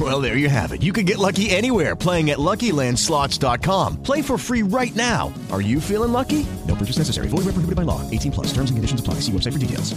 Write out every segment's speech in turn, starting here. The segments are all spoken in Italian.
Well, there you have it. You can get lucky anywhere playing at LuckyLandSlots.com. Play for free right now. Are you feeling lucky? No purchase necessary. Void where prohibited by law. 18 plus. Terms and conditions apply. See website for details.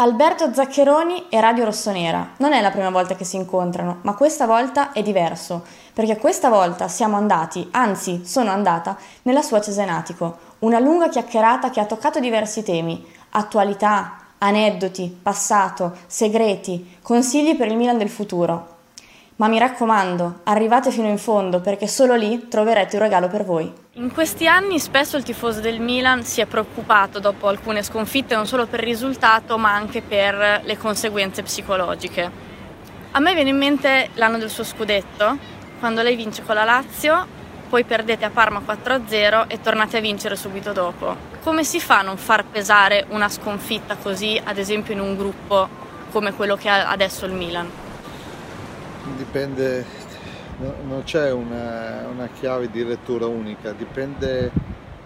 Alberto Zaccheroni e Radio Rossonera. Non è la prima volta che si incontrano, ma questa volta è diverso, perché questa volta siamo andati, anzi sono andata, nella sua Cesenatico. Una lunga chiacchierata che ha toccato diversi temi, attualità, aneddoti, passato, segreti, consigli per il Milan del futuro. Ma mi raccomando, arrivate fino in fondo perché solo lì troverete un regalo per voi. In questi anni spesso il tifoso del Milan si è preoccupato dopo alcune sconfitte non solo per il risultato ma anche per le conseguenze psicologiche. A me viene in mente l'anno del suo scudetto, quando lei vince con la Lazio, poi perdete a Parma 4-0 e tornate a vincere subito dopo. Come si fa a non far pesare una sconfitta così, ad esempio in un gruppo come quello che ha adesso il Milan? Dipende, no- non c'è una, una chiave di lettura unica, dipende,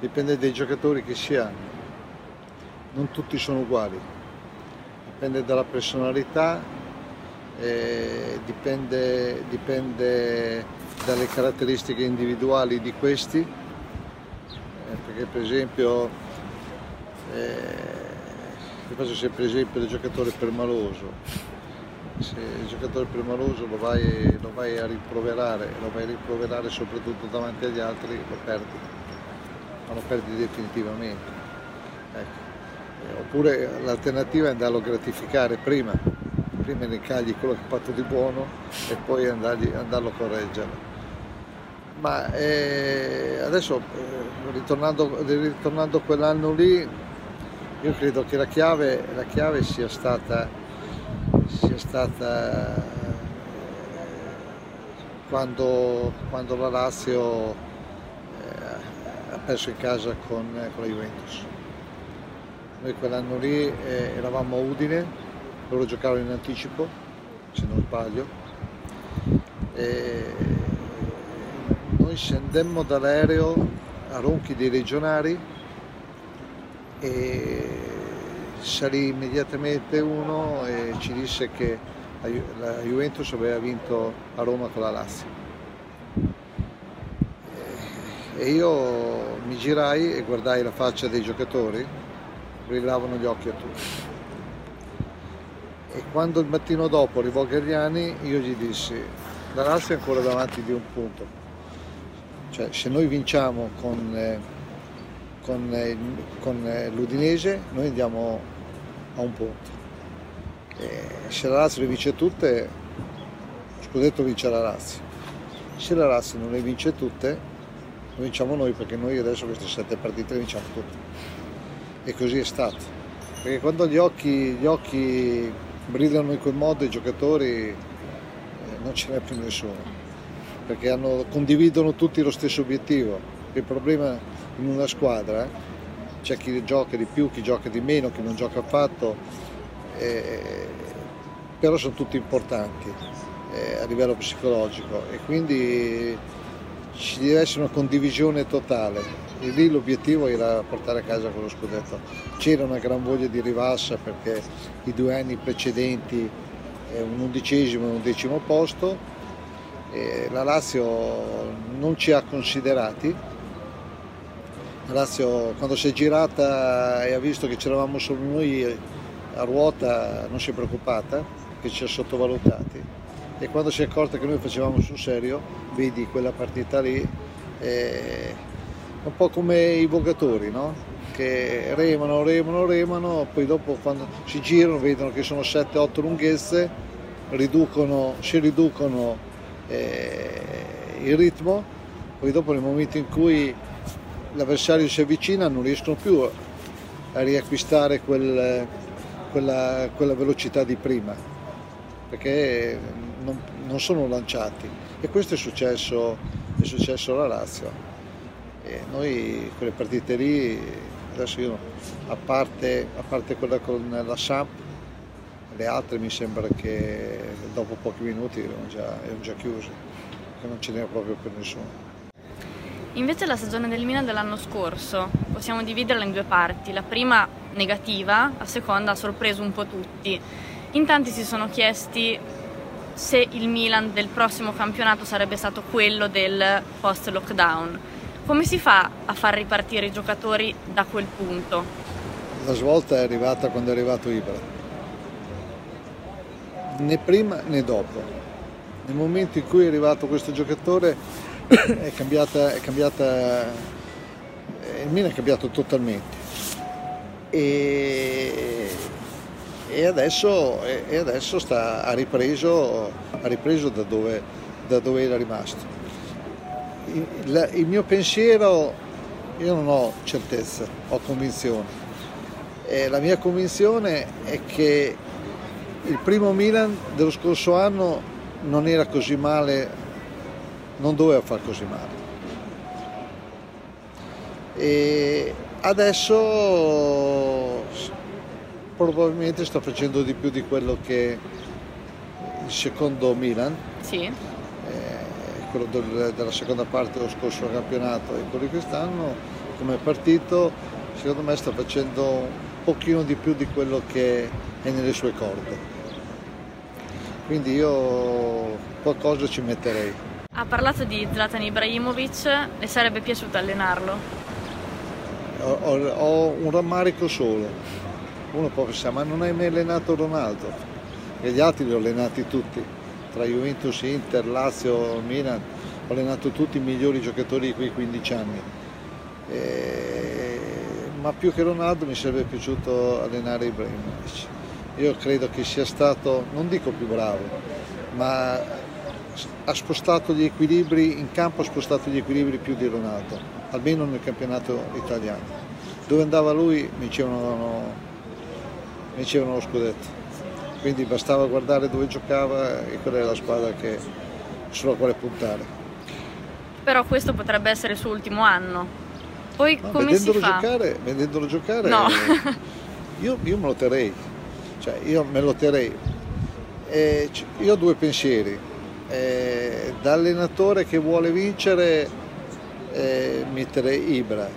dipende dai giocatori che si hanno. Non tutti sono uguali, dipende dalla personalità, eh, dipende, dipende dalle caratteristiche individuali di questi, eh, perché per esempio, eh, faccio sempre esempio del giocatore permaloso, se il giocatore permaloso lo vai, lo vai a rimproverare, lo vai a rimproverare soprattutto davanti agli altri, lo perdi, ma lo perdi definitivamente. Ecco. Eh, Oppure l'alternativa è andarlo a gratificare prima, prima ne cagli quello che ha fatto di buono e poi andargli- andarlo a correggere. Ma eh, adesso, eh, ritornando, ritornando quell'anno lì, io credo che la chiave, la chiave sia stata stata eh, quando, quando la Lazio eh, ha perso in casa con, con la Juventus. Noi quell'anno lì eh, eravamo a Udine, loro giocavano in anticipo, se non sbaglio, e noi scendemmo dall'aereo a Ronchi dei Legionari e salì immediatamente uno e ci disse che la Ju- la Juventus aveva vinto a Roma con la Lazio. E io mi girai e guardai la faccia dei giocatori, brillavano gli occhi a tutti. E quando il mattino dopo arrivò Gherriani, io gli dissi, la Lazio è ancora davanti di un punto. Cioè, se noi vinciamo con, eh, con, eh, con, eh, l'Udinese, noi andiamo a un punto. E se la Lazio le vince tutte, scudetto vince la Lazio. Se la Lazio non le vince tutte, lo vinciamo noi perché noi adesso queste sette partite le vinciamo tutte. E così è stato. Perché quando gli occhi, gli occhi brillano in quel modo i giocatori eh, non ce n'è più nessuno. Perché hanno- condividono tutti lo stesso obiettivo. Il problema in una squadra eh, c'è chi gioca di più, chi gioca di meno, chi non gioca affatto, eh, però sono tutti importanti eh, a livello psicologico e quindi ci deve essere una condivisione totale e lì l'obiettivo era portare a casa quello scudetto. C'era una gran voglia di rivassa perché i due anni precedenti eh, un undicesimo e un decimo posto, e la Lazio non ci ha considerati Lazio quando si è girata e ha visto che c'eravamo solo noi a ruota non si è preoccupata, che ci ha sottovalutati e quando si è accorta che noi facevamo sul serio, vedi quella partita lì, è un po' come i vogatori, no? che remano, remano, remano, poi dopo quando si girano vedono che sono 7-8 lunghezze, riducono, si riducono eh, il ritmo, poi dopo nel momento in cui l'avversario si avvicina non riescono più a riacquistare quel, quella, quella, velocità di prima, perché non, non sono lanciati. E questo è successo, è successo alla Lazio. E noi quelle partite lì, adesso io, a parte, a parte quella con la Samp, le altre mi sembra che dopo pochi minuti erano già, erano già chiuse, che non ce n'era proprio per nessuno. Invece la stagione del Milan dell'anno scorso possiamo dividerla in due parti. La prima negativa, la seconda ha sorpreso un po' tutti. In tanti si sono chiesti se il Milan del prossimo campionato sarebbe stato quello del post-lockdown. Come si fa a far ripartire i giocatori da quel punto? La svolta è arrivata quando è arrivato Ibra. Né prima né dopo. Nel momento in cui è arrivato questo giocatore è cambiata, è cambiata, eh, il Milan è cambiato totalmente. E, e adesso, e adesso sta, ha, ripreso, ha ripreso da dove, da dove era rimasto. Il, il, mio pensiero, io non ho certezza, ho convinzione. E la mia convinzione è che il primo Milan dello scorso anno non era così male non doveva far così male. E adesso probabilmente sta facendo di più di quello che il secondo Milan, sì. eh, quello del, della seconda parte dello scorso campionato e quello di quest'anno, come partito, secondo me sta facendo un pochino di più di quello che è nelle sue corde. Quindi io qualcosa ci metterei. Ha parlato di Zlatan Ibrahimovic, le sarebbe piaciuto allenarlo? Ho, ho, ho un rammarico solo. Uno può pensare, ma non hai mai allenato Ronaldo? E gli altri li ho allenati tutti, tra Juventus, Inter, Lazio, Milan, ho allenato tutti i migliori giocatori di quei 15 anni. E... Ma più che Ronaldo mi sarebbe piaciuto allenare Ibrahimovic. Io credo che sia stato, non dico più bravo, ma ha spostato gli equilibri, in campo ha spostato gli equilibri più di Ronaldo, almeno nel campionato italiano. Dove andava lui vincevano, vincevano lo scudetto, quindi bastava guardare dove giocava e quella è la squadra che, sulla quale puntare. Però questo potrebbe essere il suo ultimo anno. Poi no, come vedendolo si fa? Giocare, vedendolo giocare, no. io, io, me lo terrei, cioè io me lo terrei. E io ho due pensieri eh, da allenatore che vuole vincere eh, mettere Ibra,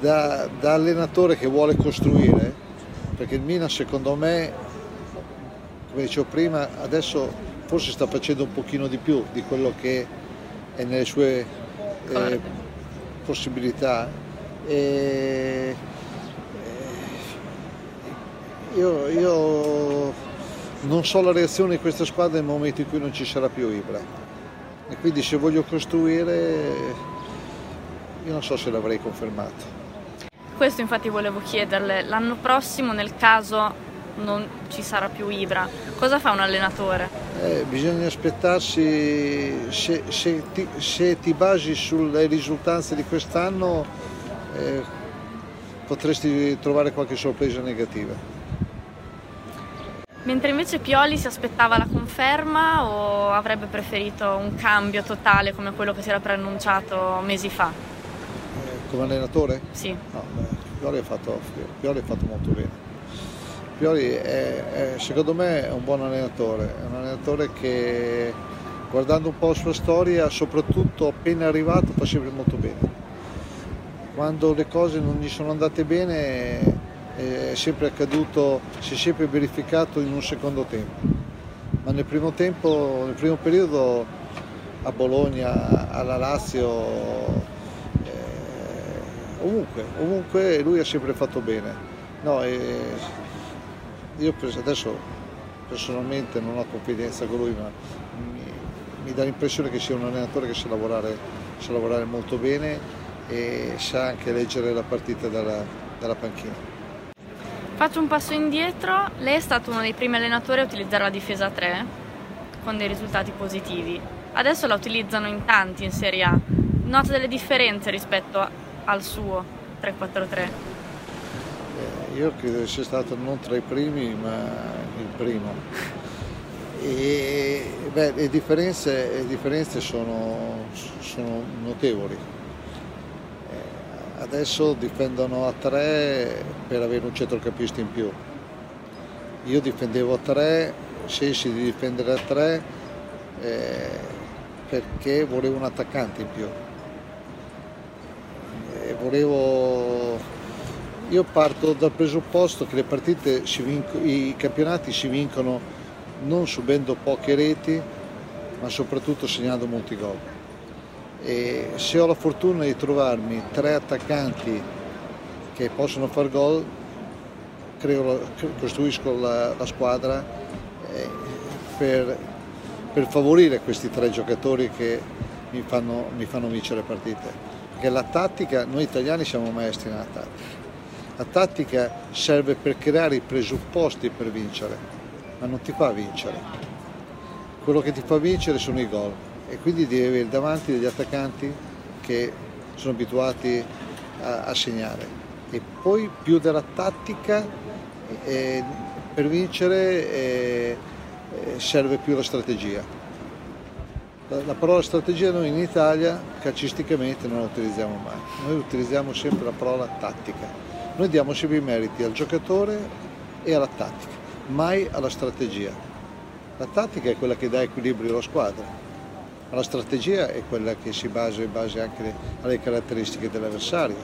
da, da, allenatore che vuole costruire, perché il Milan secondo me, come dicevo prima, adesso forse sta facendo un pochino di più di quello che è nelle sue eh, possibilità. E, eh, io, io non so la reazione di questa squadra nel momento in cui non ci sarà più Ibra. E quindi se voglio costruire, io non so se l'avrei confermato. Questo infatti volevo chiederle, l'anno prossimo nel caso non ci sarà più Ibra, cosa fa un allenatore? Eh, bisogna aspettarsi, se, se, ti, se, ti, basi sulle risultanze di quest'anno eh, potresti trovare qualche sorpresa negativa. Mentre invece Pioli si aspettava la conferma o avrebbe preferito un cambio totale come quello che si era preannunciato mesi fa? Eh, come allenatore? Sì. No, beh, Pioli, ha fatto, Pioli ha fatto molto bene. Pioli è, è, secondo me è un buon allenatore, è un allenatore che guardando un po' la sua storia, soprattutto appena arrivato, fa sempre molto bene. Quando le cose non gli sono andate bene è sempre accaduto, si è sempre verificato in un secondo tempo. Ma nel primo tempo, nel primo periodo a Bologna, alla Lazio, eh, ovunque, ovunque lui ha sempre fatto bene. No, io adesso personalmente non ho confidenza con lui, ma mi, mi dà l'impressione che sia un allenatore che sa lavorare, sa lavorare molto bene e sa anche leggere la partita dalla, dalla panchina. Faccio un passo indietro, lei è stato uno dei primi allenatori a utilizzare la difesa 3 con dei risultati positivi. Adesso la utilizzano in tanti in Serie A. Nota delle differenze rispetto al suo 3-4-3? Eh, io credo sia stato non tra i primi, ma il primo. E, beh, le differenze, le differenze sono, sono, notevoli. Eh, adesso difendono a tre per avere un centrocampista in più. Io difendevo a tre, sensi di difendere a tre eh, perché volevo un attaccante in più. E volevo io parto dal presupposto che le partite vinco, i campionati si vincono non subendo poche reti, ma soprattutto segnando molti gol. E se ho la fortuna di trovarmi tre attaccanti che possono far gol, creo, costruisco la, la squadra eh, per, per, favorire questi tre giocatori che mi fanno, mi fanno vincere partite. Perché la tattica, noi italiani siamo maestri nella tattica. La tattica serve per creare i presupposti per vincere ma non ti fa vincere. Quello che ti fa vincere sono i gol e quindi devi avere davanti degli attaccanti che sono abituati a, a segnare. E poi più della tattica, eh, per vincere eh, serve più la strategia. La, la parola strategia noi in Italia calcisticamente non la utilizziamo mai, noi utilizziamo sempre la parola tattica. Noi diamo sempre i meriti al giocatore e alla tattica mai alla strategia. La tattica è quella che dà equilibrio alla squadra, ma la strategia è quella che si basa in base anche alle caratteristiche dell'avversario,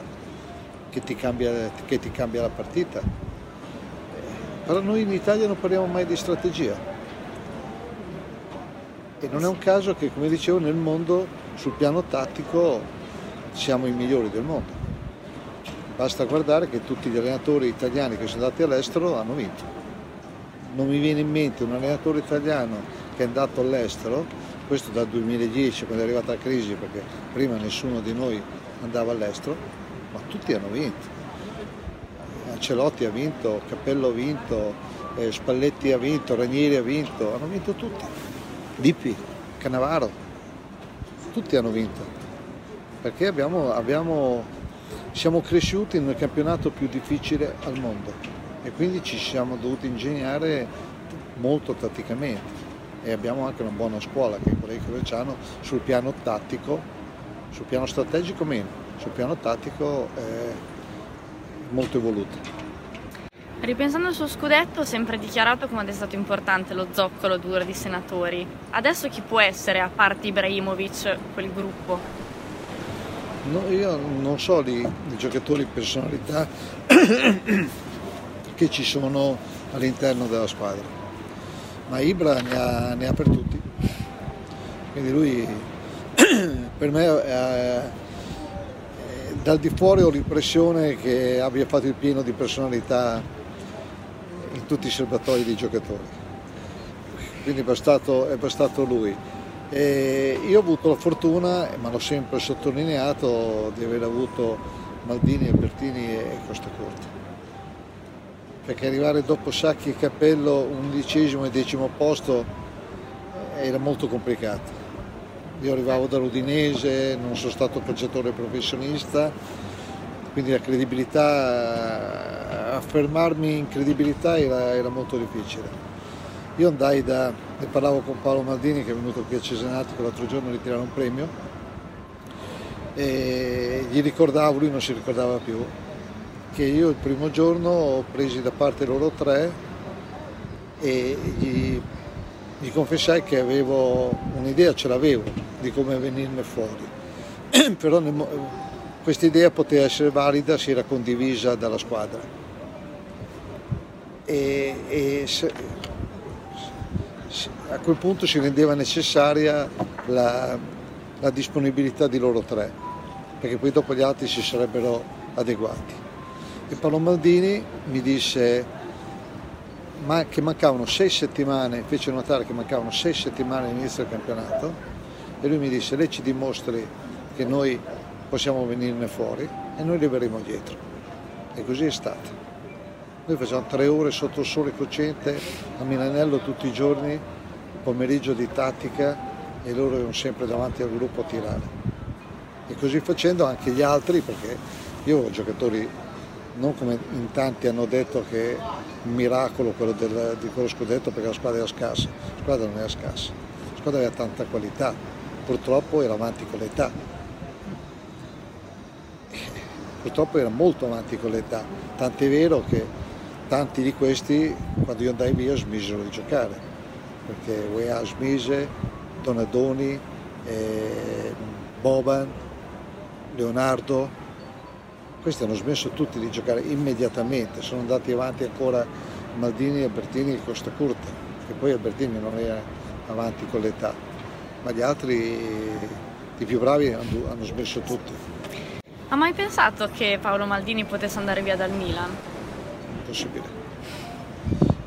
che ti cambia, che ti cambia la partita. Però noi in Italia non parliamo mai di strategia. E non è un caso che, come dicevo, nel mondo sul piano tattico siamo i migliori del mondo. Basta guardare che tutti gli allenatori italiani che sono andati all'estero hanno vinto non mi viene in mente un allenatore italiano che è andato all'estero, questo dal 2010 quando è arrivata la crisi perché prima nessuno di noi andava all'estero, ma tutti hanno vinto. Ancelotti ha vinto, Cappello ha vinto, eh, Spalletti ha vinto, Ranieri ha vinto, hanno vinto tutti. Lippi, Cannavaro, tutti hanno vinto. Perché abbiamo, abbiamo, siamo cresciuti nel campionato più difficile al mondo e quindi ci siamo dovuti ingegnare molto tatticamente e abbiamo anche una buona scuola che è quella di Coverciano sul piano tattico, sul piano strategico meno, sul piano tattico è molto evoluto. Ripensando al suo scudetto, ho sempre dichiarato come è stato importante lo zoccolo duro di senatori. Adesso chi può essere, a parte Ibrahimovic, quel gruppo? No, io non so di, di giocatori personalità che ci sono all'interno della squadra. Ma Ibra ne ha, ne ha per tutti. Quindi lui per me eh, dal di fuori ho l'impressione che abbia fatto il pieno di personalità in tutti i serbatoi dei giocatori. Quindi è bastato, è bastato lui. E io ho avuto la fortuna, ma l'ho sempre sottolineato, di aver avuto Maldini, Albertini e Costa Corte perché arrivare dopo Sacchi e Cappello undicesimo e decimo posto eh, era molto complicato. Io arrivavo dall'Udinese, non sono stato calciatore professionista, quindi la credibilità, affermarmi in credibilità era, era molto difficile. Io andai da, ne parlavo con Paolo Maldini che è venuto qui a Cesenatico l'altro giorno a ritirare un premio e gli ricordavo, lui non si ricordava più, che io il primo giorno ho presi da parte loro tre e gli, gli confessai che avevo un'idea, ce l'avevo, di come venirne fuori. Però questa idea poteva essere valida se era condivisa dalla squadra. E, e se, a quel punto si rendeva necessaria la, la disponibilità di loro tre, perché poi dopo gli altri si sarebbero adeguati e Paolo Maldini mi disse ma che mancavano sei settimane, fece notare che mancavano sei settimane all'inizio del campionato e lui mi disse lei ci dimostri che noi possiamo venirne fuori e noi li verremo dietro. E così è stato. Noi facciamo tre ore sotto il sole cocente a Milanello tutti i giorni, pomeriggio di tattica e loro erano sempre davanti al gruppo a tirare. E così facendo anche gli altri, perché io ho giocatori, non come in tanti hanno detto che è un miracolo quello del, di quello scudetto perché la squadra era scarsa, la squadra non era scarsa, la squadra aveva tanta qualità, purtroppo era avanti con l'età. Purtroppo era molto avanti con l'età, tant'è vero che tanti di questi quando io andai via smisero di giocare, perché UEA smise, Donadoni, eh, Boban, Leonardo, questi hanno smesso tutti di giocare immediatamente, sono andati avanti ancora Maldini, Albertini e Costa Curta, che poi Albertini non era avanti con l'età, ma gli altri, i più bravi, hanno smesso tutti. Ha mai pensato che Paolo Maldini potesse andare via dal Milan? Impossibile.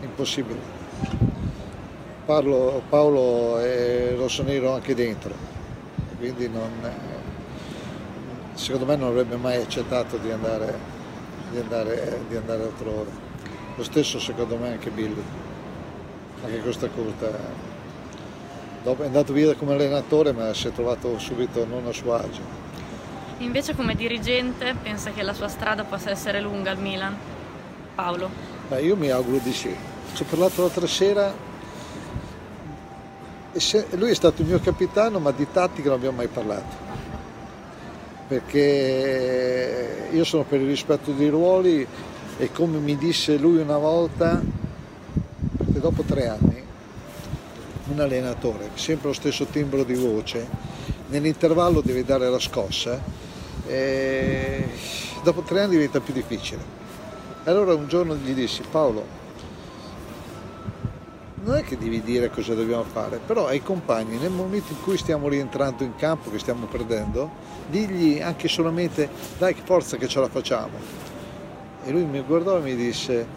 Impossibile. Paolo, Paolo è rossonero anche dentro, quindi non, secondo me non avrebbe mai accettato di andare, di andare, di andare altrove. Lo stesso secondo me anche Billy, anche questa curta. Dopo è andato via come allenatore ma si è trovato subito non a suo agio. Invece come dirigente pensa che la sua strada possa essere lunga al Milan? Paolo? Beh, io mi auguro di sì. Ci ho parlato l'altra sera e lui è stato il mio capitano ma di tattica non abbiamo mai parlato perché io sono per il rispetto dei ruoli e come mi disse lui una volta, perché dopo tre anni un allenatore, sempre lo stesso timbro di voce, nell'intervallo deve dare la scossa e dopo tre anni diventa più difficile. Allora un giorno gli dissi Paolo, non è che devi dire cosa dobbiamo fare, però ai compagni nel momento in cui stiamo rientrando in campo, che stiamo perdendo, digli anche solamente dai forza che ce la facciamo. E lui mi guardò e mi disse,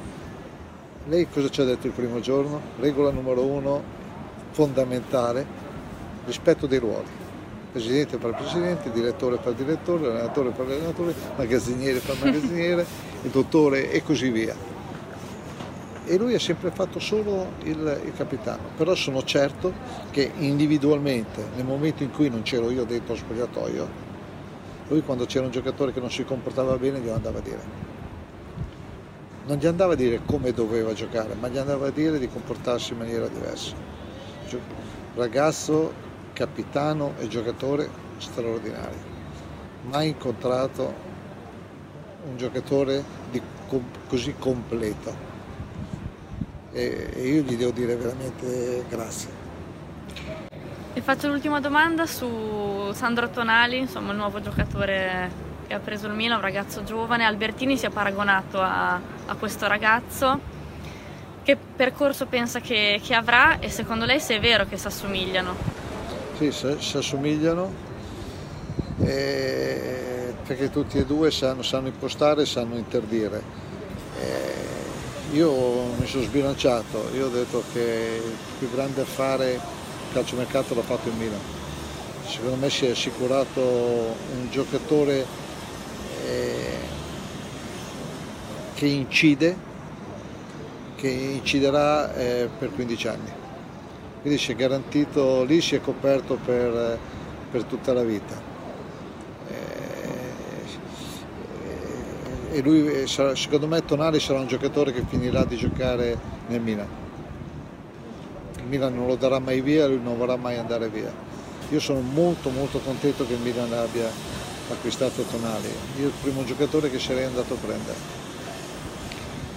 lei cosa ci ha detto il primo giorno? Regola numero uno, fondamentale, rispetto dei ruoli. Presidente per presidente, direttore per direttore, allenatore per l'allenatore, magazziniere per magazziniere, il dottore e così via e lui ha sempre fatto solo il, il, capitano, però sono certo che individualmente, nel momento in cui non c'ero io dentro lo spogliatoio, lui quando c'era un giocatore che non si comportava bene gli andava a dire. Non gli andava a dire come doveva giocare, ma gli andava a dire di comportarsi in maniera diversa. Ragazzo, capitano e giocatore straordinario. Mai incontrato un giocatore di, così completo e, e io gli devo dire veramente grazie. E faccio l'ultima domanda su Sandro Tonali, insomma il nuovo giocatore che ha preso il Milan, un ragazzo giovane. Albertini si è paragonato a, a questo ragazzo. Che percorso pensa che, che, avrà e secondo lei se è vero che si assomigliano? Sì, si assomigliano eh, perché tutti e due sanno, sanno impostare e sanno interdire. Eh, io mi sono sbilanciato, io ho detto che il più grande affare calciomercato l'ha fatto il Milan. Secondo me si è assicurato un giocatore eh, che incide, che inciderà eh, per 15 anni. Quindi si è garantito, lì si è coperto per, per tutta la vita. E lui eh, secondo me Tonali sarà un giocatore che finirà di giocare nel Milan. Il Milan non lo darà mai via, lui non vorrà mai andare via. Io sono molto molto contento che il Milan abbia acquistato Tonali, io il primo giocatore che sarei andato a prendere.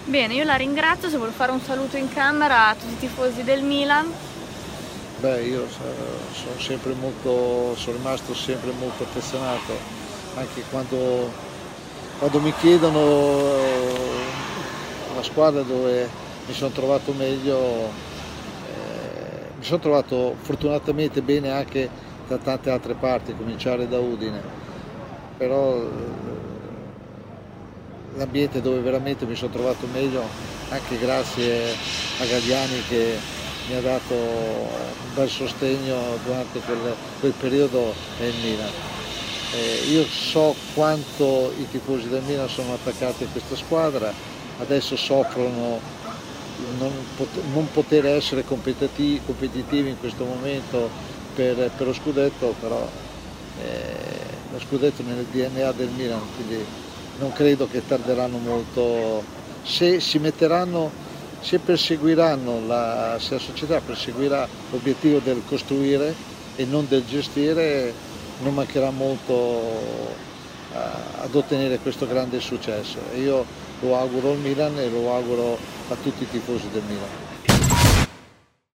Bene, io la ringrazio, se vuole fare un saluto in camera a tutti i tifosi del Milan. Beh, io sono sempre molto, sono rimasto sempre molto affezionato, anche quando quando mi chiedono eh, la squadra dove mi sono trovato meglio, eh, mi sono trovato fortunatamente bene anche da tante altre parti, cominciare da Udine, però eh, l'ambiente dove veramente mi sono trovato meglio, anche grazie a Gagliani che mi ha dato un bel sostegno durante quel, quel periodo è il Milan. Eh, io so quanto i tifosi del Milan sono attaccati a questa squadra, adesso soffrono non, pot- non poter essere competitivi, competitivi, in questo momento per, per lo scudetto, però eh, lo scudetto nel DNA del Milan, quindi non credo che tarderanno molto. Se si metteranno, se perseguiranno, la, se la società perseguirà l'obiettivo del costruire e non del gestire, non mancherà molto ad ottenere questo grande successo. io lo auguro al Milan e lo auguro a tutti i tifosi del Milan.